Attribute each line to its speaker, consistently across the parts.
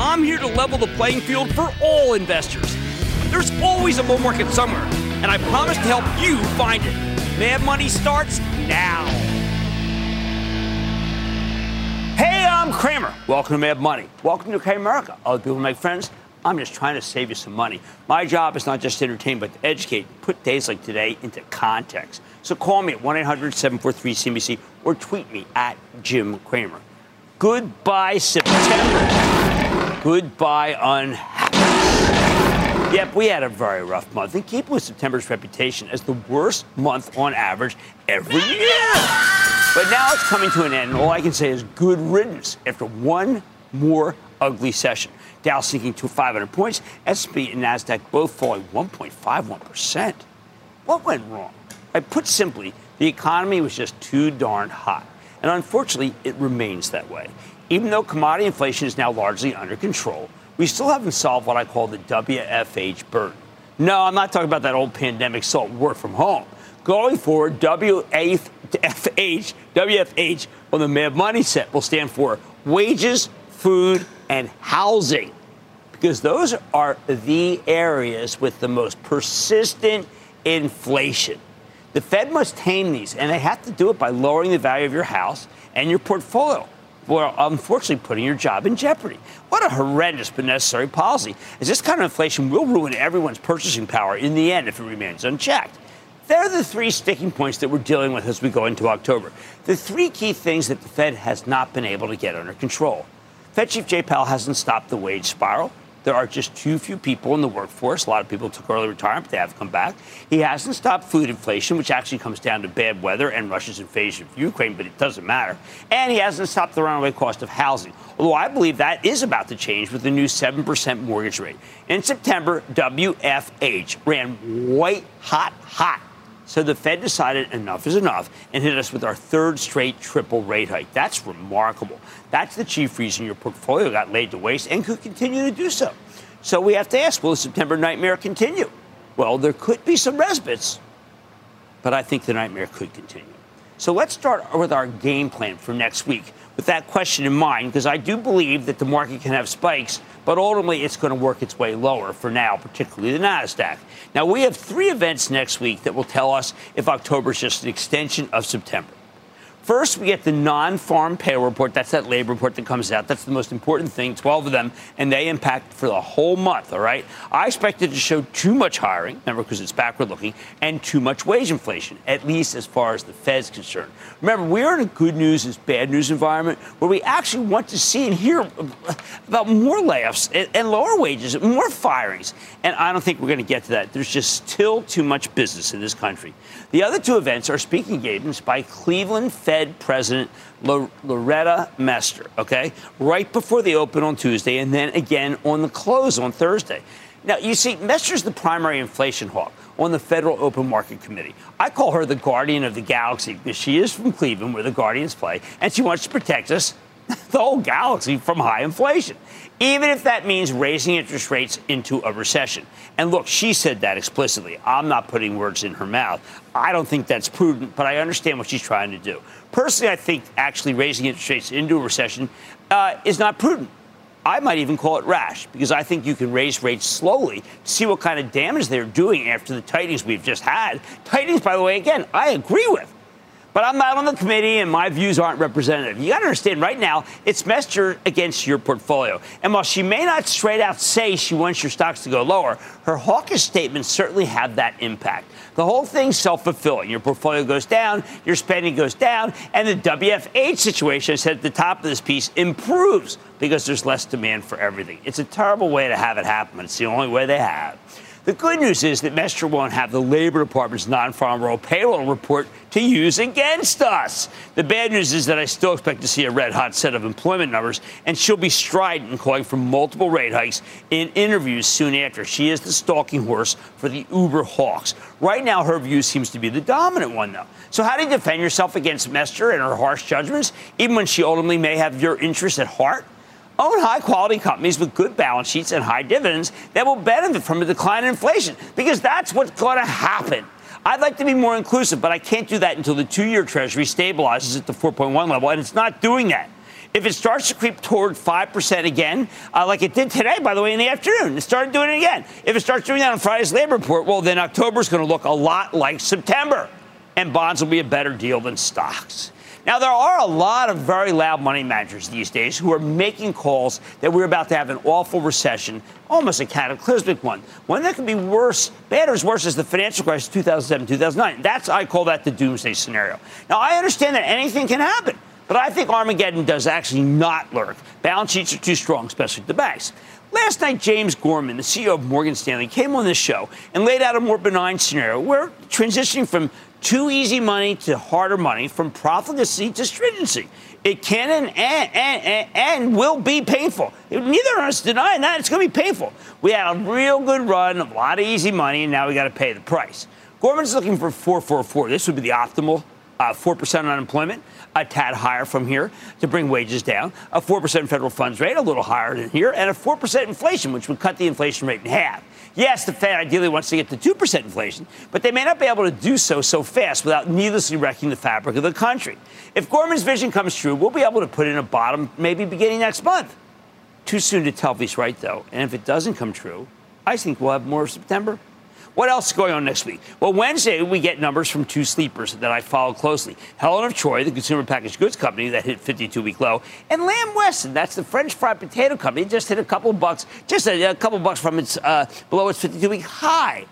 Speaker 1: I'm here to level the playing field for all investors. There's always a bull market somewhere, and I promise to help you find it. Mad Money starts now. Hey, I'm Cramer. Welcome to Mad Money. Welcome to Cramerica. Other people make friends. I'm just trying to save you some money. My job is not just to entertain, but to educate, put days like today into context. So call me at 1 800 743 CNBC or tweet me at Jim Cramer. Goodbye, September. Goodbye, unhappiness. Yep, we had a very rough month and keep with September's reputation as the worst month on average every year. But now it's coming to an end, and all I can say is good riddance after one more ugly session. Dow sinking to 500 points, S&P and Nasdaq both falling 1.51 percent. What went wrong? I put simply, the economy was just too darn hot, and unfortunately, it remains that way. Even though commodity inflation is now largely under control, we still haven't solved what I call the WFH burden. No, I'm not talking about that old pandemic salt work from home. Going forward, WFH, WFH on the Mad Money set will stand for wages, food, and housing, because those are the areas with the most persistent inflation. The Fed must tame these, and they have to do it by lowering the value of your house and your portfolio. Well, unfortunately, putting your job in jeopardy. What a horrendous but necessary policy, as this kind of inflation will ruin everyone's purchasing power in the end if it remains unchecked. They're the three sticking points that we're dealing with as we go into October. The three key things that the Fed has not been able to get under control. Fed Chief Jay Powell hasn't stopped the wage spiral. There are just too few people in the workforce. A lot of people took early retirement, but they have come back. He hasn't stopped food inflation, which actually comes down to bad weather and Russia's invasion of Ukraine, but it doesn't matter. And he hasn't stopped the runaway cost of housing, although I believe that is about to change with the new 7% mortgage rate. In September, WFH ran white hot, hot so the Fed decided enough is enough and hit us with our third straight triple rate hike. That's remarkable. That's the chief reason your portfolio got laid to waste and could continue to do so. So we have to ask will the September nightmare continue? Well, there could be some respites, but I think the nightmare could continue. So let's start with our game plan for next week with that question in mind, because I do believe that the market can have spikes but ultimately it's going to work its way lower for now, particularly the NASDAQ. Now, we have three events next week that will tell us if October is just an extension of September. First, we get the non farm payroll report. That's that labor report that comes out. That's the most important thing, 12 of them, and they impact for the whole month, all right? I expect it to show too much hiring, remember, because it's backward looking, and too much wage inflation, at least as far as the Fed's concerned. Remember, we're in a good news is bad news environment where we actually want to see and hear about more layoffs and lower wages, more firings. And I don't think we're going to get to that. There's just still too much business in this country. The other two events are speaking engagements by Cleveland Fed President Loretta Mester, okay, right before the open on Tuesday and then again on the close on Thursday. Now, you see, Mester's the primary inflation hawk on the Federal Open Market Committee. I call her the guardian of the galaxy because she is from Cleveland, where the Guardians play, and she wants to protect us the whole galaxy from high inflation, even if that means raising interest rates into a recession. And look, she said that explicitly. I'm not putting words in her mouth. I don't think that's prudent, but I understand what she's trying to do. Personally, I think actually raising interest rates into a recession uh, is not prudent. I might even call it rash because I think you can raise rates slowly to see what kind of damage they're doing after the tightenings we've just had. Tightenings, by the way, again, I agree with. But I'm not on the committee and my views aren't representative. You got to understand right now, it's Mester against your portfolio. And while she may not straight out say she wants your stocks to go lower, her hawkish statements certainly have that impact. The whole thing's self fulfilling. Your portfolio goes down, your spending goes down, and the WFH situation, I said at the top of this piece, improves because there's less demand for everything. It's a terrible way to have it happen, it's the only way they have. The good news is that Mester won't have the Labor Department's non farm roll payroll report to use against us. The bad news is that I still expect to see a red hot set of employment numbers, and she'll be strident in calling for multiple rate hikes in interviews soon after. She is the stalking horse for the Uber hawks. Right now, her view seems to be the dominant one, though. So, how do you defend yourself against Mester and her harsh judgments, even when she ultimately may have your interests at heart? Own high quality companies with good balance sheets and high dividends that will benefit from a decline in inflation because that's what's going to happen. I'd like to be more inclusive, but I can't do that until the two year Treasury stabilizes at the 4.1 level, and it's not doing that. If it starts to creep toward 5% again, uh, like it did today, by the way, in the afternoon, it started doing it again. If it starts doing that on Friday's labor report, well, then October is going to look a lot like September, and bonds will be a better deal than stocks. Now, there are a lot of very loud money managers these days who are making calls that we're about to have an awful recession, almost a cataclysmic one. One that could be worse, bad or as worse as the financial crisis 2007, 2009. That's, I call that the doomsday scenario. Now, I understand that anything can happen. But I think Armageddon does actually not lurk. Balance sheets are too strong, especially the banks. Last night, James Gorman, the CEO of Morgan Stanley, came on this show and laid out a more benign scenario where transitioning from too easy money to harder money, from profligacy to stringency. It can and, and, and, and will be painful. Neither of us denying that. It's going to be painful. We had a real good run, a lot of easy money, and now we got to pay the price. Gorman's looking for 444. This would be the optimal uh, 4% unemployment, a tad higher from here to bring wages down, a 4% federal funds rate, a little higher than here, and a 4% inflation, which would cut the inflation rate in half. Yes, the Fed ideally wants to get to 2% inflation, but they may not be able to do so so fast without needlessly wrecking the fabric of the country. If Gorman's vision comes true, we'll be able to put in a bottom maybe beginning next month. Too soon to tell if he's right, though. And if it doesn't come true, I think we'll have more of September. What else is going on next week? Well, Wednesday, we get numbers from two sleepers that I follow closely Helen of Troy, the consumer packaged goods company that hit 52 week low, and Lamb Weston, that's the French fried potato company, just hit a couple bucks, just a, a couple bucks from its uh, below its 52 week high.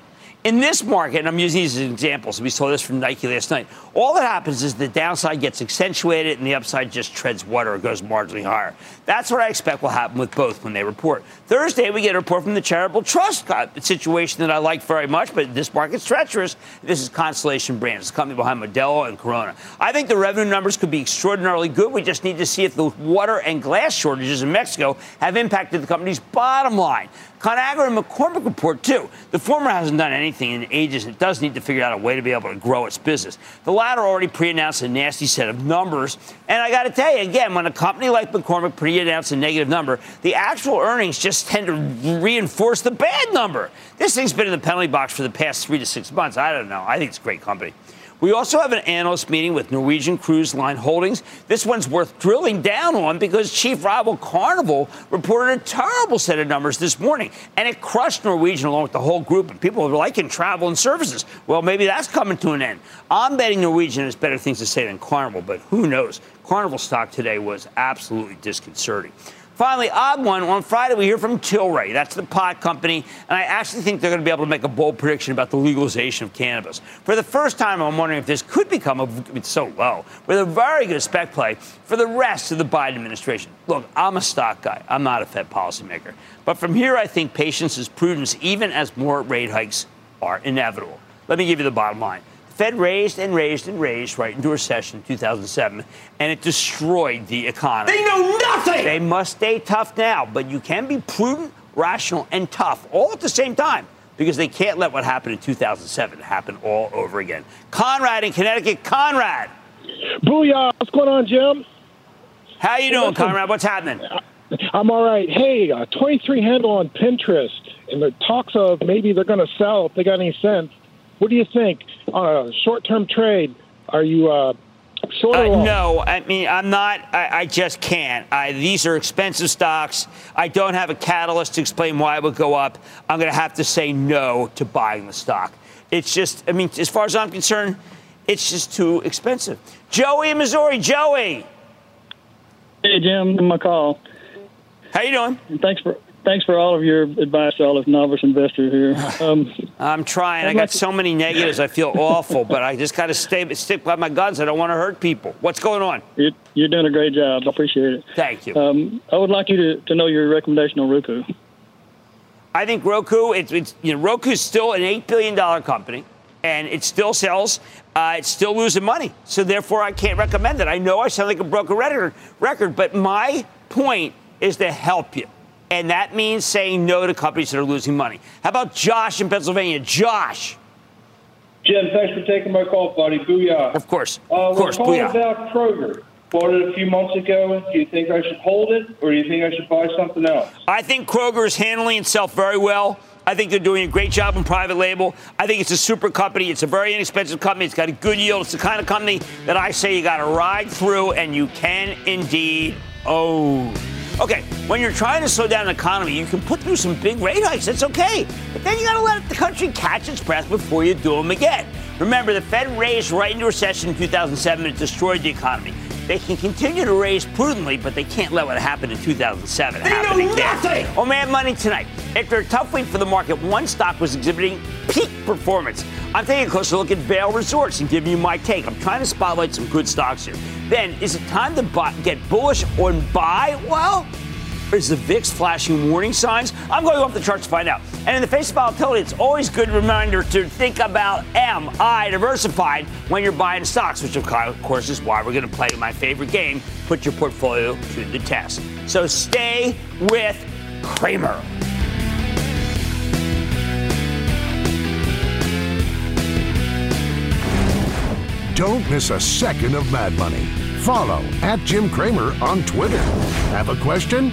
Speaker 1: In this market, and I'm using these as examples, we saw this from Nike last night. All that happens is the downside gets accentuated and the upside just treads water or goes marginally higher. That's what I expect will happen with both when they report. Thursday, we get a report from the charitable trust situation that I like very much, but this market's treacherous. This is Constellation Brands, the company behind Modelo and Corona. I think the revenue numbers could be extraordinarily good. We just need to see if the water and glass shortages in Mexico have impacted the company's bottom line. ConAgra and McCormick report too. The former hasn't done anything in ages. It does need to figure out a way to be able to grow its business. The latter already pre-announced a nasty set of numbers. And I got to tell you again, when a company like McCormick pre-announced a negative number, the actual earnings just tend to reinforce the bad number. This thing's been in the penalty box for the past three to six months. I don't know. I think it's a great company. We also have an analyst meeting with Norwegian Cruise Line Holdings. This one's worth drilling down on because chief rival Carnival reported a terrible set of numbers this morning, and it crushed Norwegian along with the whole group. And people are liking travel and services. Well, maybe that's coming to an end. I'm betting Norwegian has better things to say than Carnival, but who knows? Carnival stock today was absolutely disconcerting. Finally, odd one. On Friday, we hear from Tilray. That's the pot company. And I actually think they're going to be able to make a bold prediction about the legalization of cannabis. For the first time, I'm wondering if this could become a, it's so low, with a very good spec play for the rest of the Biden administration. Look, I'm a stock guy. I'm not a Fed policymaker. But from here, I think patience is prudence, even as more rate hikes are inevitable. Let me give you the bottom line. Fed raised and raised and raised right into recession in 2007, and it destroyed the economy.
Speaker 2: They know nothing.
Speaker 1: They must stay tough now, but you can be prudent, rational, and tough all at the same time because they can't let what happened in 2007 happen all over again. Conrad in Connecticut. Conrad.
Speaker 3: Booyah. What's going on, Jim?
Speaker 1: How you doing, Conrad? What's happening?
Speaker 2: I'm all right. Hey, uh, 23 handle on Pinterest, and the talks of maybe they're going to sell if they got any sense. What do you think a short-term trade? Are you uh, short
Speaker 1: Uh, no, I mean I'm not. I, I just can't. I, these are expensive stocks. I don't have a catalyst to explain why it would go up. I'm going to have to say no to buying the stock. It's just. I mean, as far as I'm concerned, it's just too expensive. Joey in Missouri. Joey,
Speaker 3: Hey Jim, my call.
Speaker 1: how you doing?
Speaker 3: Thanks for thanks for all of your advice to all of novice investors here. Um,
Speaker 1: I'm trying. I got so many negatives. I feel awful, but I just got to stay stick by my guns. I don't want to hurt people. What's going on?
Speaker 3: you're, you're doing a great job. I appreciate it.
Speaker 1: Thank you.
Speaker 3: Um, I would like you to, to know your recommendation on Roku.
Speaker 1: I think Roku, it's, it's you know, Roku's still an eight billion dollar company, and it still sells. Uh, it's still losing money, so therefore I can't recommend it. I know I sound like a broken record, record, but my point is to help you, and that means saying no to companies that are losing money. How about Josh in Pennsylvania? Josh,
Speaker 4: Jim, thanks for taking my call, buddy. Booyah.
Speaker 1: of course,
Speaker 4: Uh,
Speaker 1: of course,
Speaker 4: we're about Kroger. Bought it a few months ago. Do you think I should hold it, or do you think I should buy something else?
Speaker 1: I think Kroger is handling itself very well. I think they're doing a great job in private label. I think it's a super company. It's a very inexpensive company. It's got a good yield. It's the kind of company that I say you got to ride through, and you can indeed own. Okay, when you're trying to slow down an economy, you can put through some big rate hikes. That's okay. But then you got to let the country catch its breath before you do them again. Remember, the Fed raised right into recession in 2007 and it destroyed the economy. They can continue to raise prudently, but they can't let what happened in 2007 happen
Speaker 4: know
Speaker 1: again.
Speaker 4: nothing!
Speaker 1: Oh, man, money tonight. After a tough week for the market, one stock was exhibiting peak performance. I'm taking a closer look at Vail Resorts and giving you my take. I'm trying to spotlight some good stocks here. Then, is it time to buy, get bullish on buy? Well, or is the VIX flashing warning signs? I'm going off the charts to find out. And in the face of volatility, it's always a good reminder to think about Am I diversified when you're buying stocks, which of course is why we're going to play my favorite game, put your portfolio to the test. So stay with Cramer.
Speaker 5: Don't miss a second of Mad Money. Follow at Jim Cramer on Twitter. Have a question?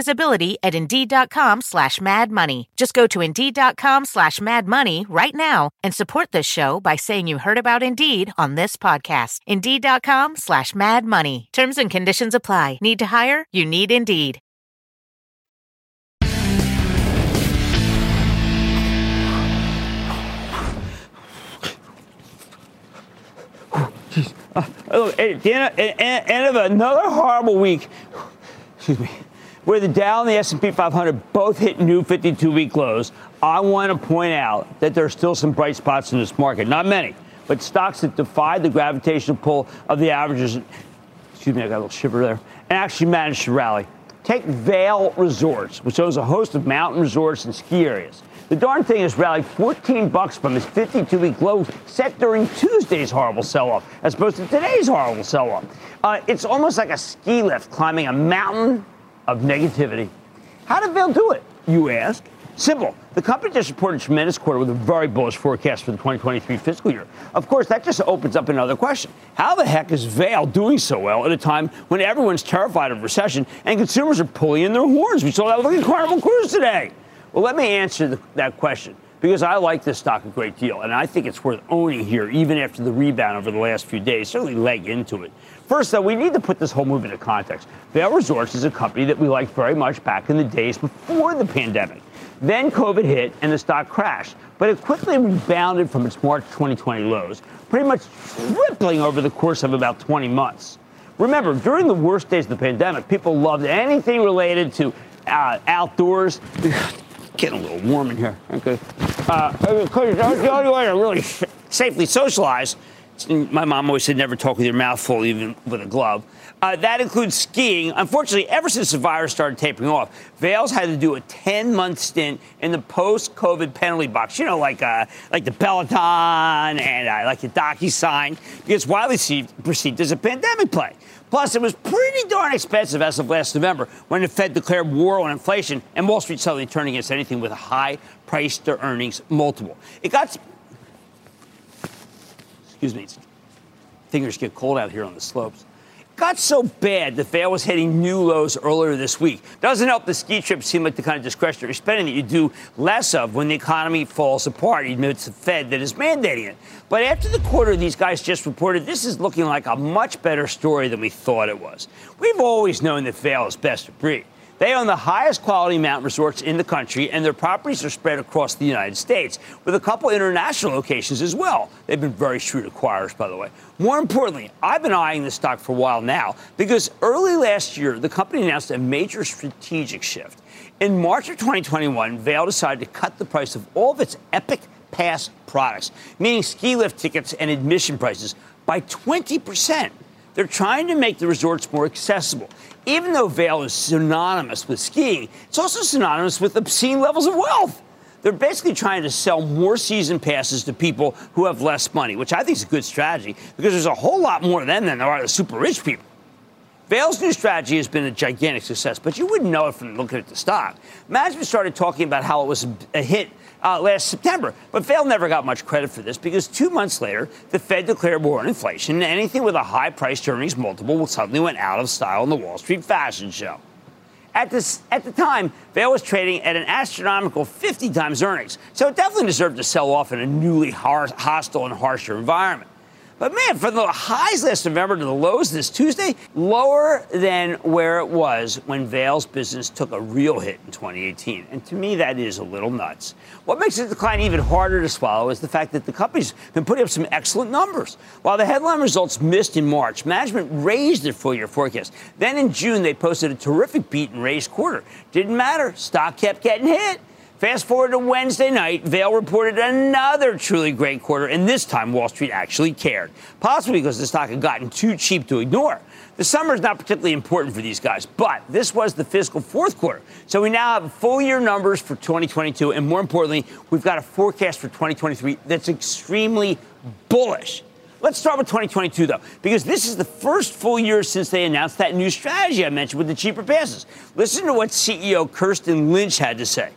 Speaker 6: visibility at Indeed.com slash Mad Money. Just go to Indeed.com slash Mad Money right now and support this show by saying you heard about Indeed on this podcast. Indeed.com slash Mad Money. Terms and conditions apply. Need to hire? You need Indeed.
Speaker 1: Uh, at the end of another horrible week, excuse me, where the Dow and the S&P 500 both hit new 52-week lows, I want to point out that there are still some bright spots in this market. Not many, but stocks that defied the gravitational pull of the averages. Excuse me, I got a little shiver there. And actually managed to rally. Take Vail Resorts, which owns a host of mountain resorts and ski areas. The darn thing has rallied 14 bucks from its 52-week low set during Tuesday's horrible sell-off, as opposed to today's horrible sell-off. Uh, it's almost like a ski lift climbing a mountain of negativity. How did Vail do it, you ask? Simple. The company just reported a tremendous quarter with a very bullish forecast for the 2023 fiscal year. Of course, that just opens up another question. How the heck is Vail doing so well at a time when everyone's terrified of recession and consumers are pulling in their horns? We saw that with Carnival Cruise today. Well, let me answer the, that question because I like this stock a great deal, and I think it's worth owning here even after the rebound over the last few days. Certainly leg into it. First, though, we need to put this whole move into context. Vail Resorts is a company that we liked very much back in the days before the pandemic. Then COVID hit and the stock crashed, but it quickly rebounded from its March 2020 lows, pretty much tripling over the course of about 20 months. Remember, during the worst days of the pandemic, people loved anything related to uh, outdoors getting a little warm in here. Okay. Uh, the only way to really safely socialize, my mom always said never talk with your mouth full, even with a glove. Uh, that includes skiing. Unfortunately, ever since the virus started tapering off, Vail's had to do a 10-month stint in the post-COVID penalty box. You know, like uh, like the Peloton and uh, like the DocuSign, because widely perceived as a pandemic play. Plus, it was pretty darn expensive as of last November when the Fed declared war on inflation and Wall Street suddenly turned against anything with a high price to earnings multiple. It got. Excuse me. Fingers get cold out here on the slopes got so bad that Vail was hitting new lows earlier this week. Doesn't help the ski trip seem like the kind of discretionary spending that you do less of when the economy falls apart, even it's the Fed that is mandating it. But after the quarter these guys just reported, this is looking like a much better story than we thought it was. We've always known that Vail is best of breed. They own the highest quality mountain resorts in the country, and their properties are spread across the United States, with a couple international locations as well. They've been very shrewd acquirers, by the way. More importantly, I've been eyeing this stock for a while now because early last year, the company announced a major strategic shift. In March of 2021, Vail decided to cut the price of all of its Epic Pass products, meaning ski lift tickets and admission prices, by 20 percent. They're trying to make the resorts more accessible. Even though Vail is synonymous with skiing, it's also synonymous with obscene levels of wealth. They're basically trying to sell more season passes to people who have less money, which I think is a good strategy because there's a whole lot more of them than there are the super rich people. Vail's new strategy has been a gigantic success, but you wouldn't know it from looking at the stock. Management started talking about how it was a hit uh, last September. But Vail never got much credit for this because two months later, the Fed declared war on inflation, and anything with a high price to earnings multiple suddenly went out of style in the Wall Street fashion show. At, this, at the time, Vail was trading at an astronomical 50 times earnings, so it definitely deserved to sell off in a newly hostile and harsher environment. But man, from the highs last November to the lows this Tuesday, lower than where it was when Vail's business took a real hit in 2018. And to me, that is a little nuts. What makes the decline even harder to swallow is the fact that the company's been putting up some excellent numbers. While the headline results missed in March, management raised their full year forecast. Then in June, they posted a terrific beat and raised quarter. Didn't matter. Stock kept getting hit. Fast forward to Wednesday night, Vail reported another truly great quarter, and this time Wall Street actually cared, possibly because the stock had gotten too cheap to ignore. The summer is not particularly important for these guys, but this was the fiscal fourth quarter. So we now have full year numbers for 2022, and more importantly, we've got a forecast for 2023 that's extremely bullish. Let's start with 2022, though, because this is the first full year since they announced that new strategy I mentioned with the cheaper passes. Listen to what CEO Kirsten Lynch had to say.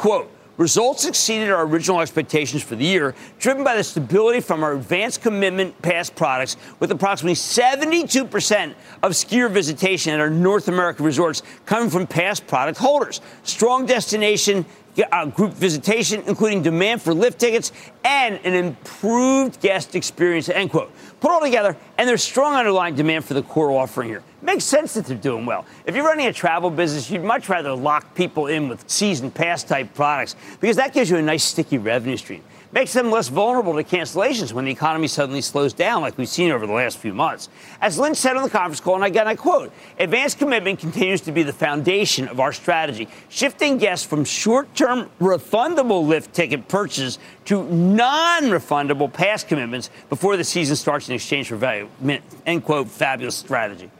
Speaker 1: Quote, Results exceeded our original expectations for the year, driven by the stability from our advanced commitment pass products, with approximately 72% of skier visitation at our North American resorts coming from pass product holders. Strong destination uh, group visitation, including demand for lift tickets and an improved guest experience, end quote. Put all together, and there's strong underlying demand for the core offering here. Makes sense that they're doing well. If you're running a travel business, you'd much rather lock people in with season pass type products because that gives you a nice sticky revenue stream. Makes them less vulnerable to cancellations when the economy suddenly slows down, like we've seen over the last few months. As Lynch said on the conference call, and again I quote, advanced commitment continues to be the foundation of our strategy, shifting guests from short term refundable lift ticket purchases to non refundable pass commitments before the season starts in exchange for value. End quote, fabulous strategy.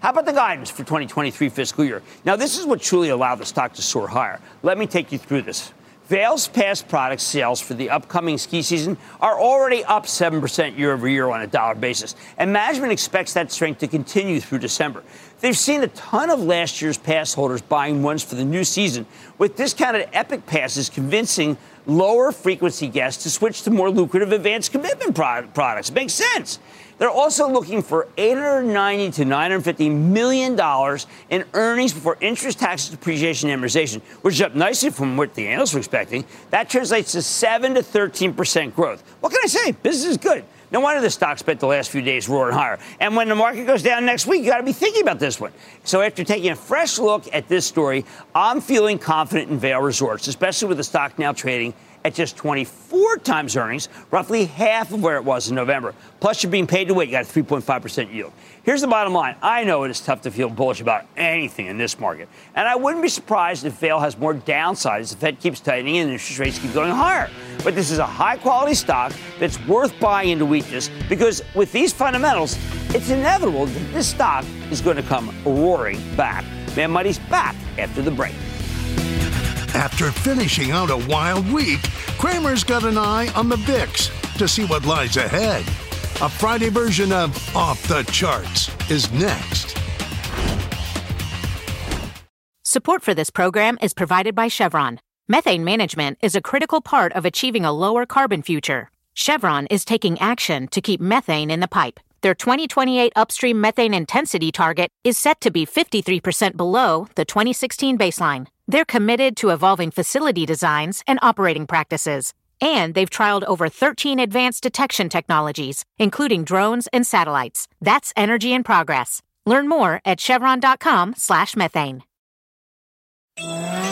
Speaker 1: How about the guidance for 2023 fiscal year? Now, this is what truly allowed the stock to soar higher. Let me take you through this. Vail's pass product sales for the upcoming ski season are already up 7% year over year on a dollar basis, and management expects that strength to continue through December. They've seen a ton of last year's pass holders buying ones for the new season, with discounted Epic passes convincing lower frequency guests to switch to more lucrative advanced commitment products. It makes sense. They're also looking for 890 to 950 million dollars in earnings before interest, taxes, depreciation, and amortization, which is up nicely from what the analysts were expecting. That translates to 7 to 13 percent growth. What can I say? Business is good. No wonder the stock spent the last few days roaring higher. And when the market goes down next week, you got to be thinking about this one. So after taking a fresh look at this story, I'm feeling confident in Vail Resorts, especially with the stock now trading at just 24 times earnings, roughly half of where it was in November. Plus, you're being paid to wait. You got a 3.5% yield. Here's the bottom line. I know it is tough to feel bullish about anything in this market. And I wouldn't be surprised if Vail has more downside as the Fed keeps tightening and interest rates keep going higher. But this is a high quality stock that's worth buying into weakness because with these fundamentals, it's inevitable that this stock is going to come roaring back. Mad Money's back after the break.
Speaker 5: After finishing out a wild week, Cramer's got an eye on the VIX to see what lies ahead. A Friday version of Off the Charts is next.
Speaker 6: Support for this program is provided by Chevron. Methane management is a critical part of achieving a lower carbon future. Chevron is taking action to keep methane in the pipe. Their 2028 upstream methane intensity target is set to be 53% below the 2016 baseline. They're committed to evolving facility designs and operating practices. And they've trialed over 13 advanced detection technologies, including drones and satellites. That's energy in progress. Learn more at chevron.com/methane.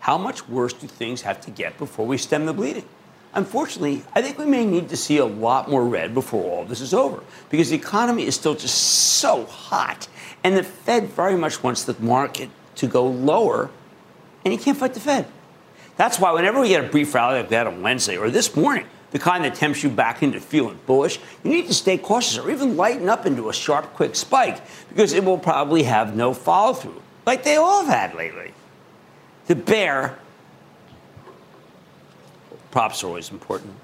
Speaker 1: how much worse do things have to get before we stem the bleeding? Unfortunately, I think we may need to see a lot more red before all this is over because the economy is still just so hot. And the Fed very much wants the market to go lower, and you can't fight the Fed. That's why whenever we get a brief rally like that on Wednesday or this morning, the kind that tempts you back into feeling bullish, you need to stay cautious or even lighten up into a sharp, quick spike because it will probably have no follow through, like they all have had lately. The bear, props are always important.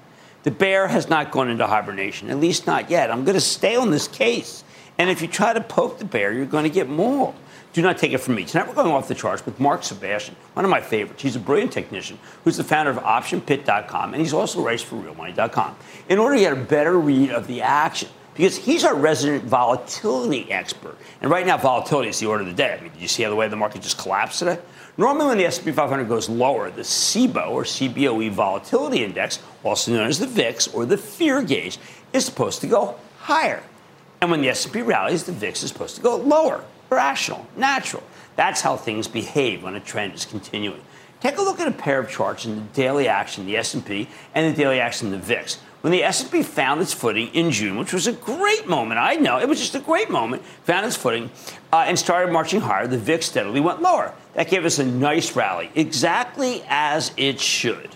Speaker 1: The bear has not gone into hibernation, at least not yet. I'm going to stay on this case. And if you try to poke the bear, you're going to get mauled. Do not take it from me. Tonight we're going off the charts with Mark Sebastian, one of my favorites. He's a brilliant technician who's the founder of OptionPit.com, and he's also raced for RealMoney.com. In order to get a better read of the action, because he's our resident volatility expert. And right now, volatility is the order of the day. I mean, did you see how the way the market just collapsed today? Normally, when the S&P 500 goes lower, the CBOE or CBOE volatility index, also known as the VIX or the fear gauge, is supposed to go higher. And when the S&P rallies, the VIX is supposed to go lower rational, natural. That's how things behave when a trend is continuing. Take a look at a pair of charts in the daily action, the S&P, and the daily action, the VIX. When the S&P found its footing in June, which was a great moment, I know it was just a great moment, found its footing uh, and started marching higher, the VIX steadily went lower. That gave us a nice rally, exactly as it should.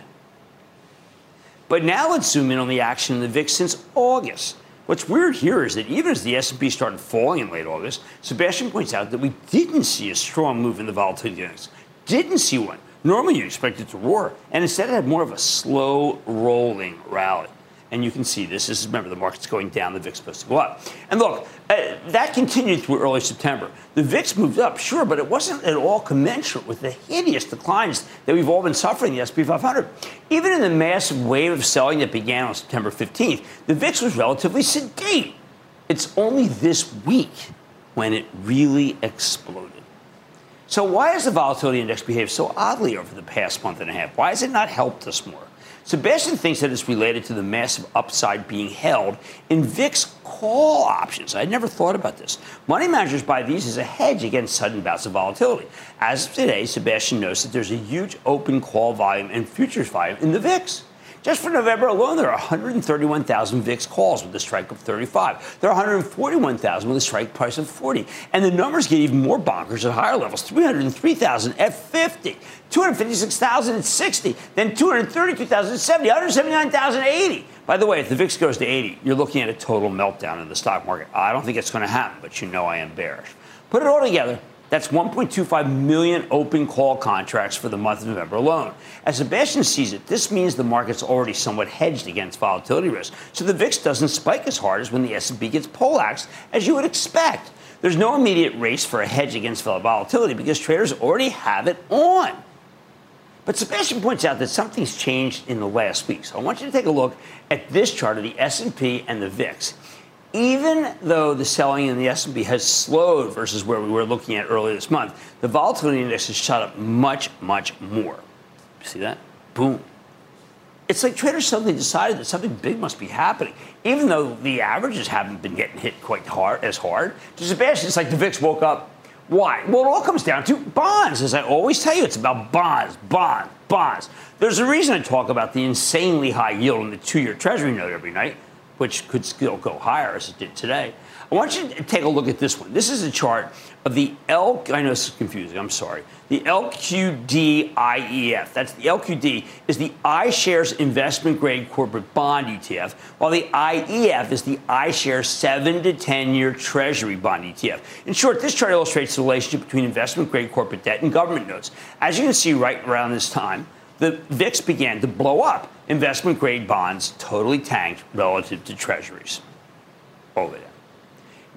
Speaker 1: But now let's zoom in on the action in the VIX since August. What's weird here is that even as the S&P started falling in late August, Sebastian points out that we didn't see a strong move in the volatility index. Didn't see one. Normally you expect it to roar, and instead it had more of a slow rolling rally. And you can see this. This is, remember, the market's going down, the VIX supposed to go up. And look, uh, that continued through early September. The VIX moved up, sure, but it wasn't at all commensurate with the hideous declines that we've all been suffering in the SP 500. Even in the massive wave of selling that began on September 15th, the VIX was relatively sedate. It's only this week when it really exploded. So, why has the volatility index behaved so oddly over the past month and a half? Why has it not helped us more? Sebastian thinks that it's related to the massive upside being held in VIX call options. I never thought about this. Money managers buy these as a hedge against sudden bouts of volatility. As of today, Sebastian notes that there's a huge open call volume and futures volume in the VIX. Just for November alone, there are 131,000 VIX calls with a strike of 35. There are 141,000 with a strike price of 40. And the numbers get even more bonkers at higher levels 303,000 at 50, 256,000 at 60, then 232,000 at 70, 179,000 at 80. By the way, if the VIX goes to 80, you're looking at a total meltdown in the stock market. I don't think it's going to happen, but you know I am bearish. Put it all together, that's 1.25 million open call contracts for the month of November alone. As Sebastian sees it, this means the market's already somewhat hedged against volatility risk, so the VIX doesn't spike as hard as when the S&P gets poleaxed, as you would expect. There's no immediate race for a hedge against volatility because traders already have it on. But Sebastian points out that something's changed in the last week. So I want you to take a look at this chart of the S&P and the VIX even though the selling in the S&P has slowed versus where we were looking at earlier this month, the volatility index has shot up much, much more. See that? Boom. It's like traders suddenly decided that something big must be happening, even though the averages haven't been getting hit quite hard as hard. To Sebastian, it's like the VIX woke up. Why? Well, it all comes down to bonds. As I always tell you, it's about bonds, bonds, bonds. There's a reason I talk about the insanely high yield on the two-year Treasury note every night which could still go higher as it did today. I want you to take a look at this one. This is a chart of the L. I know this is confusing. I'm sorry. The LQDIEF. That's the LQD is the iShares investment grade corporate bond ETF, while the IEF is the iShares seven to ten year Treasury bond ETF. In short, this chart illustrates the relationship between investment grade corporate debt and government notes. As you can see, right around this time the VIX began to blow up. Investment grade bonds totally tanked relative to treasuries. Over there.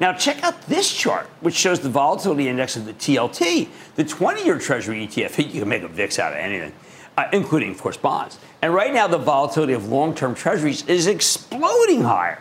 Speaker 1: Now, check out this chart, which shows the volatility index of the TLT, the 20 year treasury ETF. You can make a VIX out of anything, uh, including, of course, bonds. And right now, the volatility of long term treasuries is exploding higher.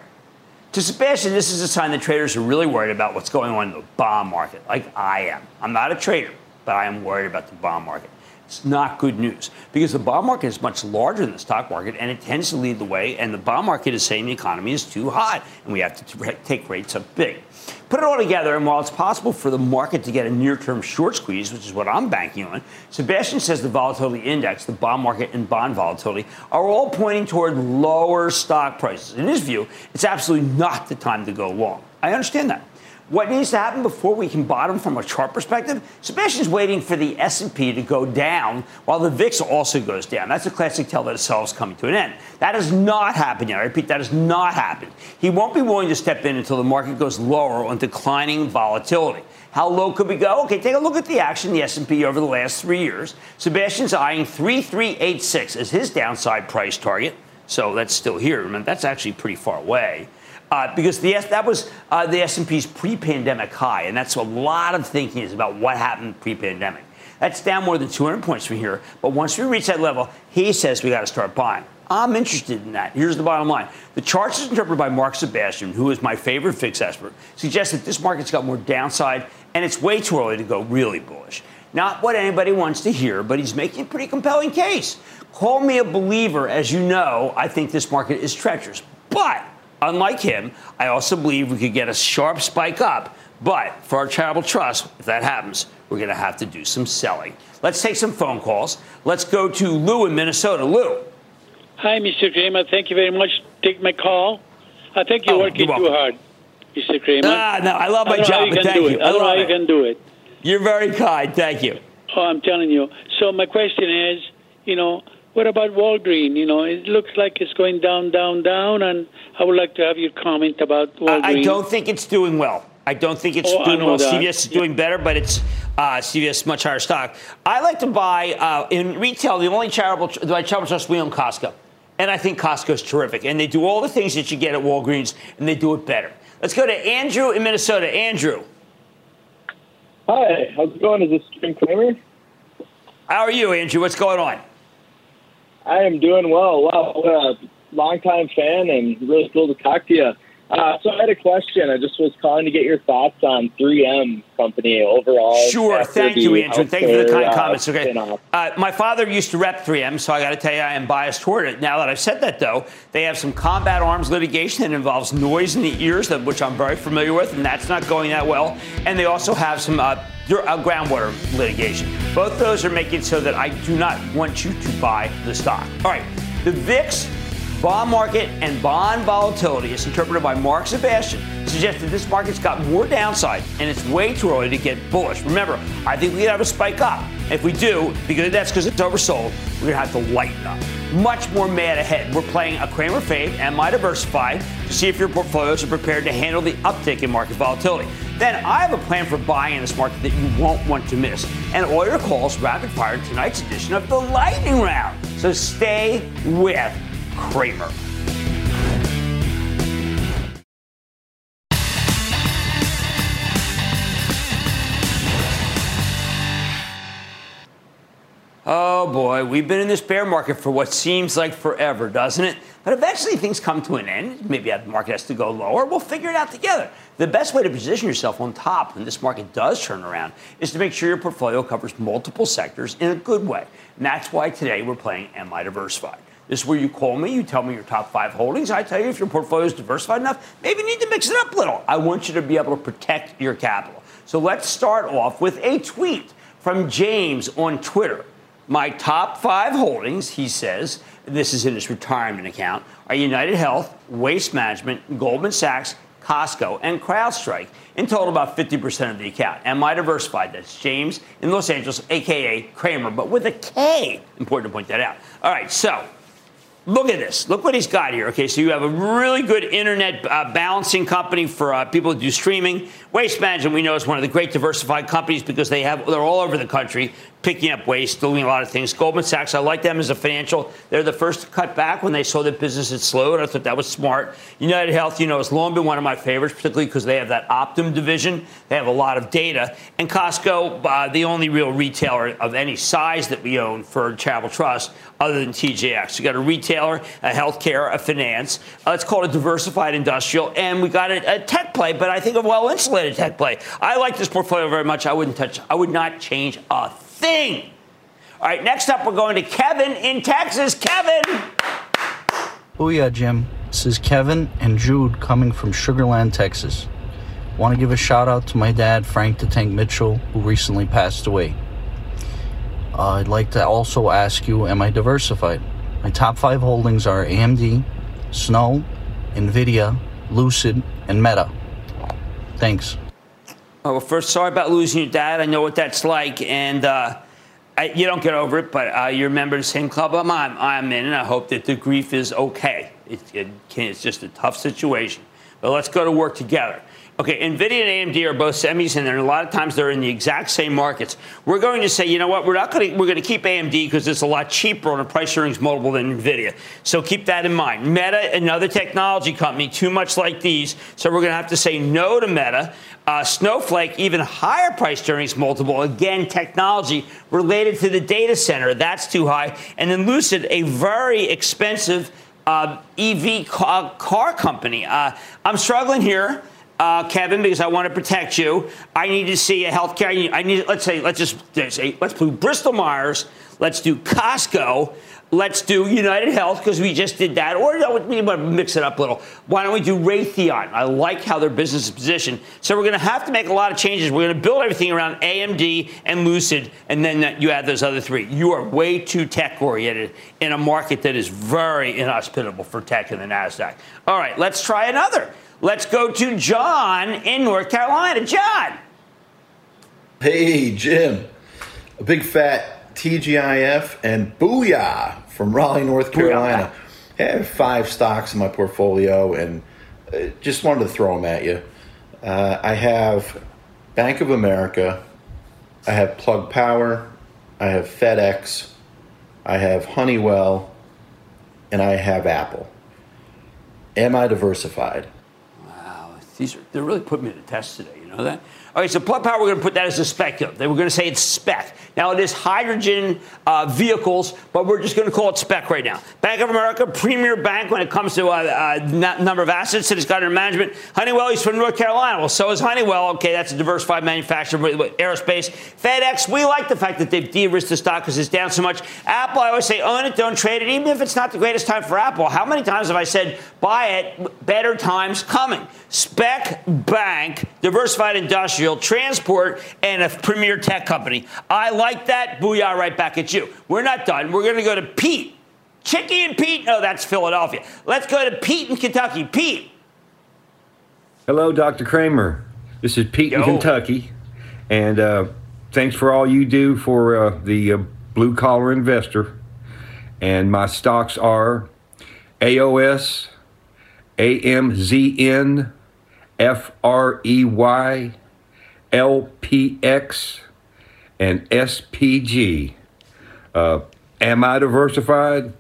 Speaker 1: To Sebastian, this is a sign that traders are really worried about what's going on in the bond market, like I am. I'm not a trader, but I am worried about the bond market. It's not good news because the bond market is much larger than the stock market and it tends to lead the way. And the bond market is saying the economy is too hot and we have to take rates up big. Put it all together, and while it's possible for the market to get a near term short squeeze, which is what I'm banking on, Sebastian says the volatility index, the bond market, and bond volatility are all pointing toward lower stock prices. In his view, it's absolutely not the time to go long. I understand that. What needs to happen before we can bottom from a chart perspective? Sebastian's waiting for the S&P to go down while the VIX also goes down. That's a classic tell that a sell is coming to an end. That has not happened yet. I repeat, that has not happened. He won't be willing to step in until the market goes lower on declining volatility. How low could we go? Okay, take a look at the action in the S&P over the last three years. Sebastian's eyeing 3386 as his downside price target. So that's still here. Remember, that's actually pretty far away uh, because the that was uh, the S&P's pre-pandemic high, and that's a lot of thinking is about what happened pre-pandemic. That's down more than 200 points from here. But once we reach that level, he says we got to start buying. I'm interested in that. Here's the bottom line. The charts as interpreted by Mark Sebastian, who is my favorite VIX expert, suggests that this market's got more downside and it's way too early to go really bullish. Not what anybody wants to hear, but he's making a pretty compelling case. Call me a believer. As you know, I think this market is treacherous. But Unlike him, I also believe we could get a sharp spike up. But for our charitable trust, if that happens, we're going to have to do some selling. Let's take some phone calls. Let's go to Lou in Minnesota. Lou.
Speaker 7: Hi, Mr. Cramer. Thank you very much. Take my call. I think you're oh, working you're too hard, Mr. Cramer.
Speaker 1: Ah, no, I love my I job, but thank you.
Speaker 7: I, I don't know how you can do it.
Speaker 1: You're very kind. Thank you.
Speaker 7: Oh, I'm telling you. So my question is, you know, what about Walgreen? You know, it looks like it's going down, down, down, and I would like to have your comment about Walgreen.
Speaker 1: I don't think it's doing well. I don't think it's oh, doing well. That. CVS is doing better, but it's uh, CVS much higher stock. I like to buy uh, in retail. The only charitable, the charitable trust we own Costco, And I think Costco is terrific. And they do all the things that you get at Walgreens, and they do it better. Let's go to Andrew in Minnesota. Andrew.
Speaker 8: Hi, how's it going? Is this Jim Cramer?
Speaker 1: How are you, Andrew? What's going on?
Speaker 8: I am doing well. Wow, uh, longtime fan and really cool to talk to you. Uh, so I had a question. I just was calling to get your thoughts on 3M company overall.
Speaker 1: Sure. Thank you, Andrew. Thank you for the kind uh, comments. Okay. Uh, my father used to rep 3M, so I got to tell you, I am biased toward it. Now that I've said that, though, they have some combat arms litigation that involves noise in the ears, which I'm very familiar with, and that's not going that well. And they also have some uh, uh, groundwater litigation. Both those are making it so that I do not want you to buy the stock. All right. The VIX bond market and bond volatility, as interpreted by Mark Sebastian, suggests that this market's got more downside and it's way too early to get bullish. Remember, I think we could have a spike up. If we do, because that's because it's oversold, we're going to have to lighten up. Much more mad ahead. We're playing a Cramer Fave Am I diversified to see if your portfolios are prepared to handle the uptick in market volatility. Then I have a plan for buying in this market that you won't want to miss. And all your calls rapid fire tonight's edition of the Lightning Round. So stay with Cramer. Oh boy, we've been in this bear market for what seems like forever, doesn't it? But eventually things come to an end. Maybe the market has to go lower. We'll figure it out together. The best way to position yourself on top when this market does turn around is to make sure your portfolio covers multiple sectors in a good way. And that's why today we're playing Am I Diversified? This is where you call me, you tell me your top five holdings. I tell you if your portfolio is diversified enough, maybe you need to mix it up a little. I want you to be able to protect your capital. So let's start off with a tweet from James on Twitter. My top five holdings, he says, this is in his retirement account, are United Health, Waste Management, Goldman Sachs, Costco, and CrowdStrike. In total, about 50% of the account. Am I diversified? That's James in Los Angeles, aka Kramer, but with a K. Important to point that out. All right, so Look at this. Look what he's got here. Okay, so you have a really good internet uh, balancing company for uh, people who do streaming. Waste Management, we know, is one of the great diversified companies because they have they're all over the country picking up waste, doing a lot of things. Goldman Sachs, I like them as a financial. They're the first to cut back when they saw that business had slowed. I thought that was smart. United Health, you know, has long been one of my favorites, particularly because they have that Optum division. They have a lot of data. And Costco, uh, the only real retailer of any size that we own for Charitable Trust, other than TJX. You got a retailer, a healthcare, a finance. Uh, it's called a diversified industrial, and we got a, a tech play, but I think a well insulated tech play. I like this portfolio very much. I wouldn't touch. I would not change a thing. All right, next up, we're going to Kevin in Texas. Kevin.
Speaker 9: Booyah, Jim. This is Kevin and Jude coming from Sugarland, Texas. Want to give a shout out to my dad, Frank the Tank Mitchell, who recently passed away. Uh, I'd like to also ask you Am I diversified? My top five holdings are AMD, Snow, NVIDIA, Lucid, and Meta. Thanks.
Speaker 1: Well, first, sorry about losing your dad. I know what that's like, and uh, I, you don't get over it. But uh, you're a member of the same club I'm, I'm in, and I hope that the grief is okay. It, it can, it's just a tough situation. But let's go to work together. Okay, NVIDIA and AMD are both semis, and a lot of times they're in the exact same markets. We're going to say, you know what, we're not going to we're going to keep AMD because it's a lot cheaper on a price earnings multiple than NVIDIA. So keep that in mind. Meta, another technology company, too much like these, so we're going to have to say no to Meta. Uh, Snowflake, even higher price earnings multiple. Again, technology related to the data center. That's too high. And then Lucid, a very expensive uh, EV car, car company. Uh, I'm struggling here uh, Kevin, because I want to protect you. I need to see a healthcare. I need. Let's say. Let's just say. Let's do Bristol Myers. Let's do Costco. Let's do United Health because we just did that. Or we might mix it up a little. Why don't we do Raytheon? I like how their business is positioned. So we're going to have to make a lot of changes. We're going to build everything around AMD and Lucid, and then you add those other three. You are way too tech oriented in a market that is very inhospitable for tech in the Nasdaq. All right, let's try another. Let's go to John in North Carolina. John.
Speaker 10: Hey, Jim. A big fat TGIF and booyah from Raleigh, North Carolina. I have five stocks in my portfolio and uh, just wanted to throw them at you. Uh, I have Bank of America, I have Plug Power, I have FedEx, I have Honeywell, and I have Apple. Am I diversified?
Speaker 1: These are, they're really putting me to the test today. You know that? All right, so Plug Power, we're going to put that as a speculative. They were going to say it's spec. Now it is hydrogen uh, vehicles, but we're just going to call it spec right now. Bank of America, premier bank when it comes to uh, uh, number of assets that it's got under management. Honeywell, he's from North Carolina. Well, so is Honeywell. Okay, that's a diversified manufacturer with, with aerospace. FedEx, we like the fact that they've de-risked the stock because it's down so much. Apple, I always say own it, don't trade it, even if it's not the greatest time for Apple. How many times have I said buy it? Better times coming. Spec bank, diversified industrial, transport, and a premier tech company. I like that. Booyah, right back at you. We're not done. We're going to go to Pete. Chicky and Pete. No, that's Philadelphia. Let's go to Pete in Kentucky. Pete.
Speaker 11: Hello, Dr. Cramer. This is Pete
Speaker 1: Yo.
Speaker 11: in Kentucky. And uh, thanks for all you do for uh, the uh, blue collar investor. And my stocks are AOS, AMZN, FREY, LPX, and SPG. Uh, am I diversified?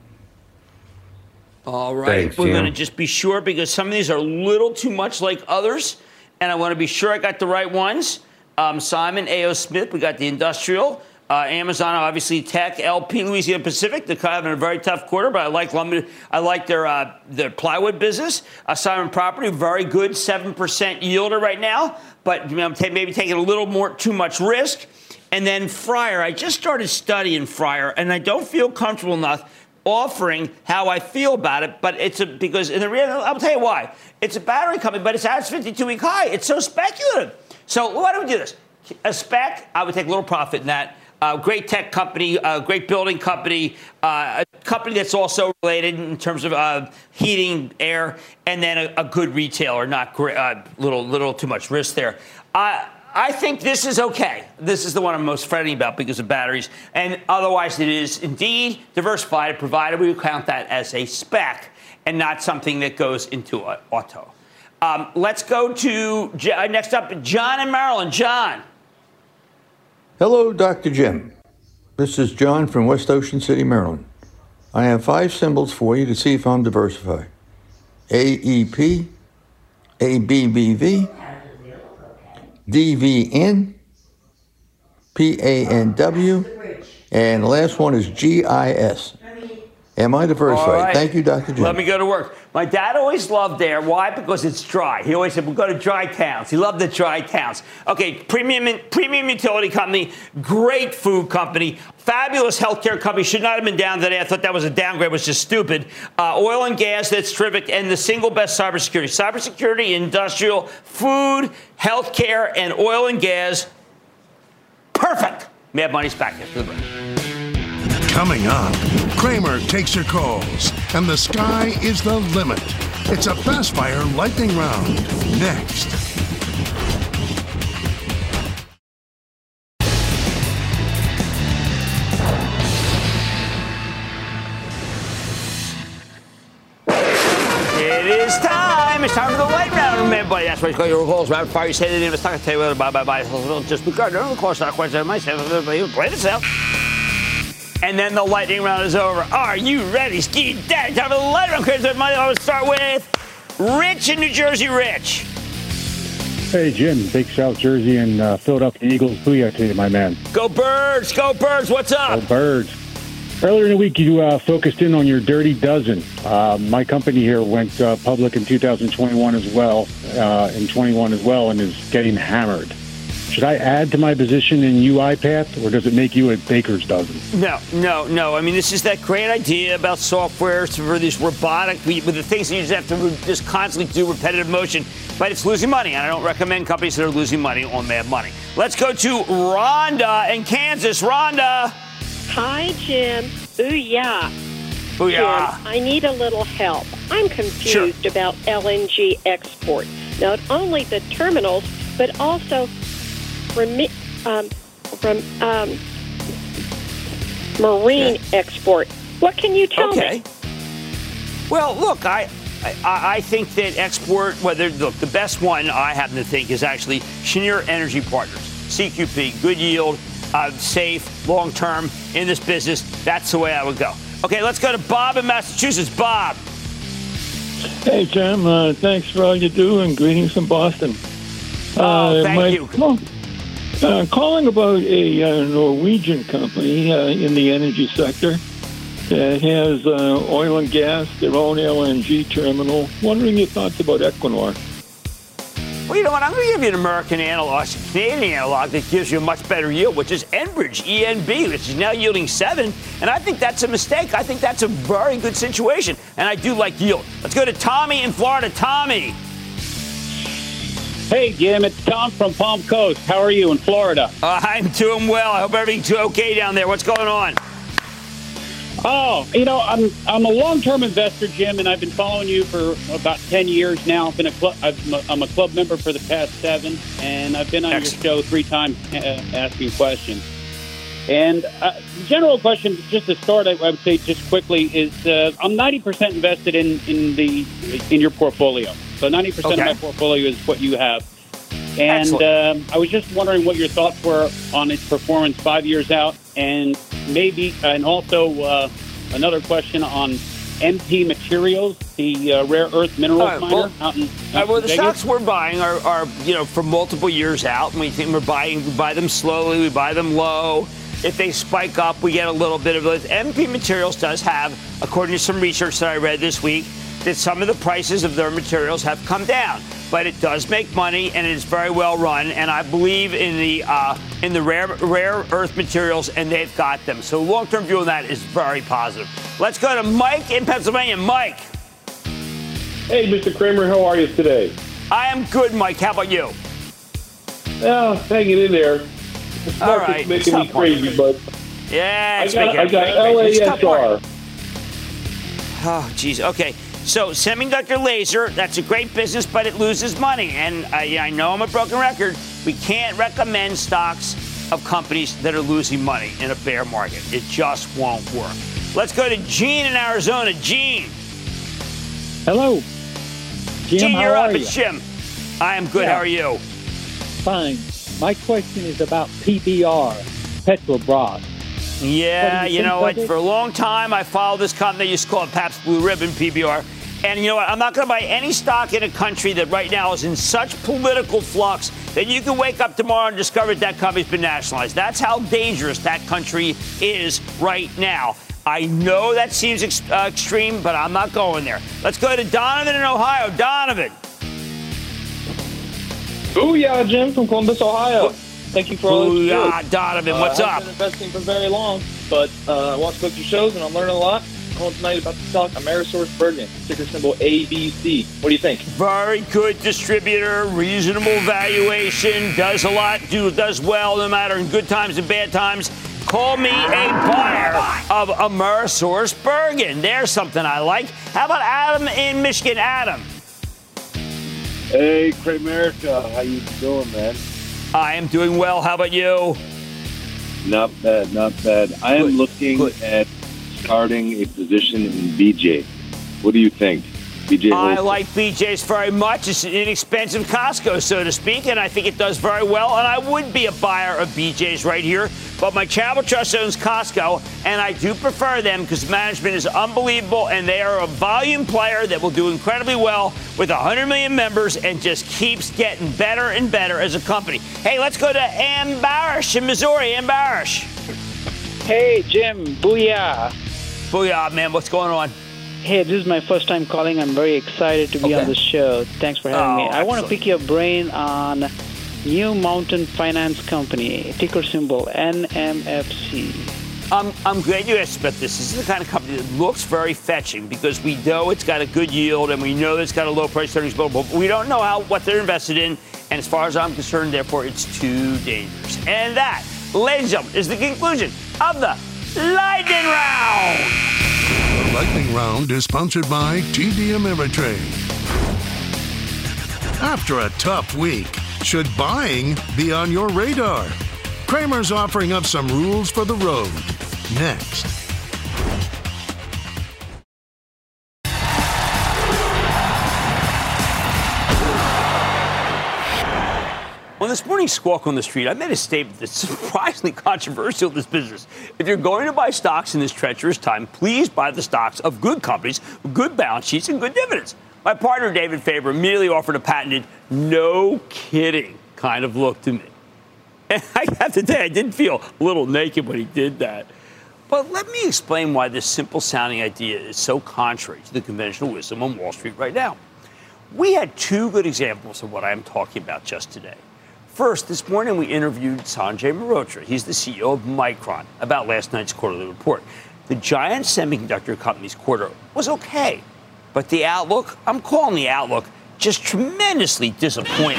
Speaker 1: All right.
Speaker 11: Thanks,
Speaker 1: We're going to just be sure because some of these are a little too much like others. And I want to be sure I got the right ones. Um, Simon A.O. Smith, we got the industrial. Uh, Amazon, obviously, tech, LP, Louisiana Pacific. They're kind of having a very tough quarter, but I like lumber. I like their uh, their plywood business. Uh, Simon Property, very good, seven percent yielder right now, but you know, maybe taking a little more too much risk. And then Fryer, I just started studying Fryer, and I don't feel comfortable enough offering how I feel about it. But it's a because in the real, I'll tell you why. It's a battery company, but it's at its 52 week high. It's so speculative. So why don't we do this? A spec, I would take a little profit in that. Uh, great tech company, uh, great building company, uh, a company that's also related in terms of uh, heating, air, and then a, a good retailer, not great, little little too much risk there. I think this is okay. This is the one I'm most fretting about because of batteries, and otherwise it is indeed diversified, provided we count that as a spec and not something that goes into an auto. Um, let's go to next up, John in Maryland. John.
Speaker 12: Hello, Dr. Jim. This is John from West Ocean City, Maryland. I have five symbols for you to see if I'm diversified AEP, ABBV, DVN, PANW, and the last one is GIS. Am I diversified?
Speaker 1: Right.
Speaker 12: Thank you, Dr. Jim.
Speaker 1: Let me go to work. My dad always loved air. Why? Because it's dry. He always said, we'll go to dry towns. He loved the dry towns. Okay, premium, premium utility company, great food company, fabulous healthcare company. Should not have been down today. I thought that was a downgrade, was just stupid. Uh, oil and gas, that's terrific. And the single best cybersecurity. Cybersecurity, industrial, food, healthcare, and oil and gas. Perfect. Mad Money's back after.
Speaker 5: Coming up, Cramer takes your calls, and the sky is the limit. It's a fast fire lightning round. Next.
Speaker 1: It is time. It's time for the light round. Remember, that's why you call your calls. Rapid fire. You say the name of the stock. I tell you whether bye bye bye. Just regard none of calls. Stock questions. Myself. Play out. And then the lightning round is over. Are you ready, Ski Daddy? Time for the lightning round. Money. I will start with Rich in New Jersey. Rich.
Speaker 13: Hey, Jim, Big South Jersey and uh, Philadelphia Eagles. Booyah to you, my man.
Speaker 1: Go Birds. Go Birds. What's up?
Speaker 13: Go Birds. Earlier in the week, you uh, focused in on your dirty dozen. Uh, my company here went uh, public in 2021 as well, uh, in 21 as well, and is getting hammered. Should I add to my position in UiPath, or does it make you a baker's dozen?
Speaker 1: No, no, no. I mean, this is that great idea about software for these robotic, with the things that you just have to just constantly do repetitive motion, but it's losing money, and I don't recommend companies that are losing money on Mad Money. Let's go to Rhonda in Kansas. Rhonda.
Speaker 14: Hi, Jim. Booyah.
Speaker 1: Booyah.
Speaker 14: Jim, I need a little help. I'm confused about LNG export. Not only the terminals, but also remi- um, from um, marine export. What can you tell
Speaker 1: Okay.
Speaker 14: me?
Speaker 1: Well, look, I, I, I think that export, whether look, the best one I happen to think is actually Cheniere Energy Partners, CQP, good yield, uh, safe, long term in this business. That's the way I would go. Okay, let's go to Bob in Massachusetts. Bob.
Speaker 15: Hey, Jim. Uh, thanks for all you do, and greetings from Boston.
Speaker 1: Oh,
Speaker 15: Uh,
Speaker 1: thank
Speaker 15: my-
Speaker 1: you.
Speaker 15: Well, uh, calling about a uh, Norwegian company uh, in the energy sector that has uh, oil and gas, their own LNG terminal. Wondering your thoughts about Equinor.
Speaker 1: Well, you know what? I'm going to give you an American analog, a Canadian analog that gives you a much better yield, which is Enbridge, ENB, which is now yielding seven. And I think that's a mistake. I think that's a very good situation. And I do like yield. Let's go to Tommy in Florida. Tommy.
Speaker 16: Hey, Jim, it's Tom from Palm Coast. How are you in Florida?
Speaker 1: Uh, I'm doing well. I hope everything's okay down there. What's going on?
Speaker 16: Oh, you know, I'm I'm a long-term investor, Jim, and I've been following you for about ten years now. I've been a club. I'm a, I'm a club member for the past seven, and I've been on your show three times uh, asking questions. And uh, general question, just to start, I, I would say just quickly is uh, I'm 90% invested in in the in your portfolio. So 90%
Speaker 1: Okay.
Speaker 16: of my portfolio is what you have. And um, I was just wondering what your thoughts were on its performance five years out, and maybe, and also uh, another question on MP Materials, the uh, rare earth minerals
Speaker 1: All right,
Speaker 16: miner
Speaker 1: well-
Speaker 16: out in,
Speaker 1: Uh,
Speaker 16: out
Speaker 1: well, the
Speaker 16: Vegas.
Speaker 1: stocks we're buying are, are, you know, for multiple years out, and we think we're buying, we buy them slowly, we buy them low. If they spike up, we get a little bit of it. MP Materials does have, according to some research that I read this week, that some of the prices of their materials have come down. But it does make money, and it is very well run. And I believe in the uh, in the rare rare earth materials, and they've got them. So long term view on that is very positive. Let's go to Mike in Pennsylvania. Mike.
Speaker 17: Hey, Mr. Cramer, how are you today?
Speaker 1: I am good, Mike. How about you?
Speaker 17: Well, hanging in there. The
Speaker 1: All right,
Speaker 17: making me crazy, but
Speaker 1: Yeah,
Speaker 17: I
Speaker 1: it's
Speaker 17: got, I got
Speaker 1: it's.
Speaker 17: LASR.
Speaker 1: Oh, geez. Okay. So, semiconductor laser, that's a great business, but it loses money. And I, I know I'm a broken record. We can't recommend stocks of companies that are losing money in a bear market. It just won't work. Let's go to Gene in Arizona. Gene.
Speaker 18: Hello. Jim,
Speaker 1: Gene,
Speaker 18: how
Speaker 1: you're
Speaker 18: are
Speaker 1: up.
Speaker 18: you?
Speaker 1: It's Jim. I am good.
Speaker 18: Yeah.
Speaker 1: How are you?
Speaker 18: Fine. My question is about PBR, Petrobras.
Speaker 1: Yeah,
Speaker 18: you
Speaker 1: you know what? For a long time, I followed this company. They used to call it Pabst Blue Ribbon PBR. And you know what? I'm not going to buy any stock in a country that right now is in such political flux that you can wake up tomorrow and discover that company's been nationalized. That's how dangerous that country is right now. I know that seems ex- uh, extreme, but I'm not going there. Let's go to Donovan in Ohio. Donovan.
Speaker 19: Booyah, Jim from Columbus, Ohio. Thank you for all do.
Speaker 1: Booyah, Donovan, what's
Speaker 19: uh, I
Speaker 1: up?
Speaker 19: haven't been investing for very long, but uh, I watch both your shows and I'm learning a lot. Calling tonight about the stock Amerisource Bergen, ticker symbol ABC. What do you think?
Speaker 1: Very good distributor, reasonable valuation, does a lot, do does well no matter in good times and bad times. Call me a buyer of Amerisource Bergen. There's something I like. How about Adam in Michigan? Adam.
Speaker 20: Hey, Cramerica, how you doing, man?
Speaker 1: I am doing well. How about you?
Speaker 20: Not bad, not bad. I am looking at starting a position in BJ. What do you think? BJ
Speaker 1: I
Speaker 20: Wholesale.
Speaker 1: like BJ's very much. It's an inexpensive Costco, so to speak, and I think it does very well. And I would be a buyer of BJ's right here, but my charitable trust owns Costco, and I do prefer them because management is unbelievable, and they are a volume player that will do incredibly well with 100 million members and just keeps getting better and better as a company. Hey, let's go to Ambarish in Missouri. Ambarish.
Speaker 21: Hey, Jim. Booyah.
Speaker 1: Booyah, man. What's going on?
Speaker 21: Hey, this is my first time calling. I'm very excited to be
Speaker 1: Okay.
Speaker 21: on the show. Thanks for having me.
Speaker 1: Oh,
Speaker 21: I want to pick your brain on New Mountain Finance Company, ticker symbol NMFC.
Speaker 1: I'm, I'm glad you asked about this. This is the kind of company that looks very fetching because we know it's got a good yield and we know it's got a low price earnings multiple, but we don't know how what they're invested in. And as far as I'm concerned, therefore, it's too dangerous. And that, ladies and gentlemen, is the conclusion of the Lightning Round.
Speaker 5: The lightning round is sponsored by TD Ameritrade. After a tough week, should buying be on your radar? Cramer's offering up some rules for the road. Next.
Speaker 1: On this morning's Squawk on the Street, I made a statement that's surprisingly controversial in this business. If you're going to buy stocks in this treacherous time, please buy the stocks of good companies with good balance sheets and good dividends. My partner, David Faber, immediately offered a patented, no kidding kind of look to me. And I have to say, I did feel a little naked when he did that. But let me explain why this simple sounding idea is so contrary to the conventional wisdom on Wall Street right now. We had two good examples of what I am talking about just today. First, this morning we interviewed Sanjay Mehrotra. He's the CEO of Micron about last night's quarterly report. The giant semiconductor company's quarter was okay, but the outlook, I'm calling the outlook, just tremendously disappointing.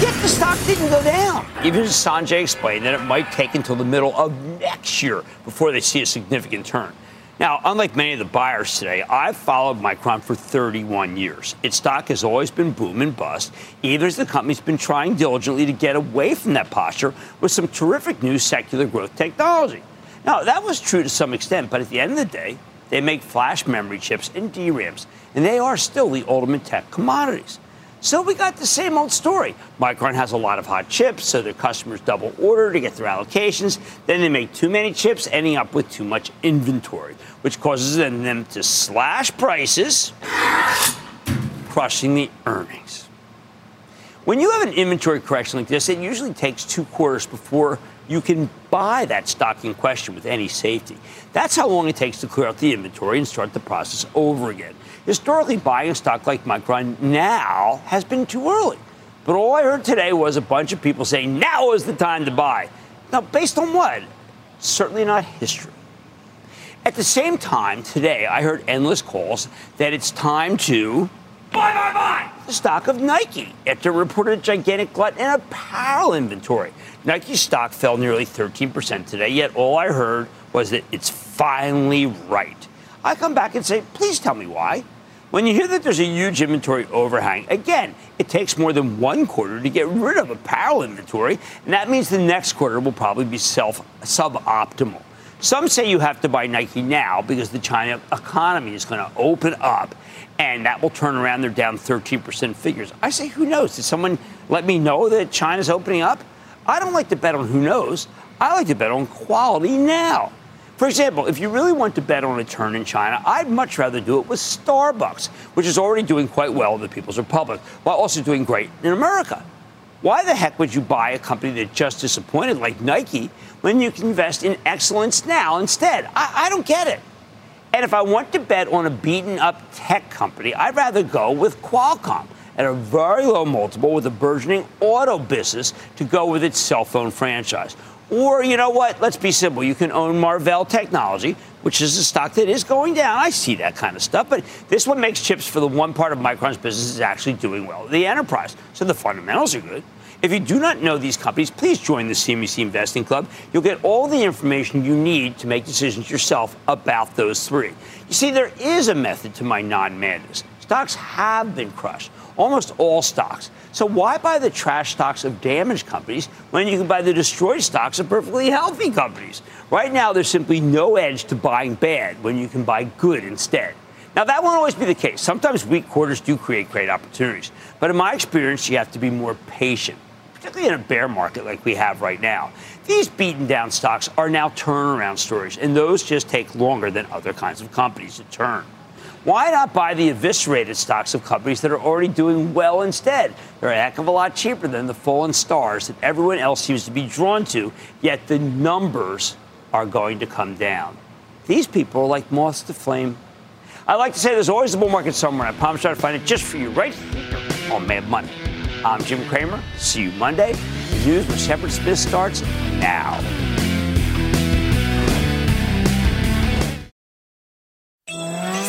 Speaker 1: Yet the stock didn't go down. Even Sanjay explained that it might take until the middle of next year before they see a significant turn. Now, unlike many of the buyers today, I've followed Micron for 31 years. Its stock has always been boom and bust, even as the company's been trying diligently to get away from that posture with some terrific new secular growth technology. Now, that was true to some extent, but at the end of the day, they make flash memory chips and DRAMs, and they are still the ultimate tech commodities. So we got the same old story. Micron has a lot of hot chips, so their customers double order to get their allocations. Then they make too many chips, ending up with too much inventory, which causes them to slash prices, crushing the earnings. When you have an inventory correction like this, it usually takes two quarters before you can buy that stock in question with any safety. That's how long it takes to clear out the inventory and start the process over again. Historically, buying a stock like Micron now has been too early. But all I heard today was a bunch of people saying now is the time to buy. Now, based on what? Certainly not history. At the same time, today I heard endless calls that it's time to buy, buy, buy the stock of Nike after reported a gigantic glut and in apparel inventory. Nike stock fell nearly 13% today, yet all I heard was that it's finally right. I come back and say, please tell me why. When you hear that there's a huge inventory overhang, again, it takes more than one quarter to get rid of apparel inventory, and that means the next quarter will probably be self suboptimal. Some say you have to buy Nike now because the China economy is going to open up and that will turn around their down 13% figures. I say, who knows? Did someone let me know that China's opening up? I don't like to bet on who knows. I like to bet on quality now. For example, if you really want to bet on a turn in China, I'd much rather do it with Starbucks, which is already doing quite well in the People's Republic, while also doing great in America. Why the heck would you buy a company that just disappointed like Nike when you can invest in excellence now instead? I, I don't get it. And if I want to bet on a beaten up tech company, I'd rather go with Qualcomm at a very low multiple with a burgeoning auto business to go with its cell phone franchise. Or, you know what? Let's be simple. You can own Marvell Technology, which is a stock that is going down. I see that kind of stuff. But this one makes chips for the one part of Micron's business is actually doing well, the enterprise. So the fundamentals are good. If you do not know these companies, please join the CNBC Investing Club. You'll get all the information you need to make decisions yourself about those three. You see, there is a method to my non madness. Stocks have been crushed, almost all stocks. So why buy the trash stocks of damaged companies when you can buy the destroyed stocks of perfectly healthy companies? Right now, there's simply no edge to buying bad when you can buy good instead. Now, that won't always be the case. Sometimes weak quarters do create great opportunities. But in my experience, you have to be more patient, particularly in a bear market like we have right now. These beaten down stocks are now turnaround stories, and those just take longer than other kinds of companies to turn. Why not buy the eviscerated stocks of companies that are already doing well instead? They're a heck of a lot cheaper than the fallen stars that everyone else seems to be drawn to, yet the numbers are going to come down. These people are like moths to flame. I like to say there's always a bull market somewhere. I promise I'll find it just for you right here on Mad Money. I'm Jim Cramer. See you Monday. The news with Shepard Smith starts now.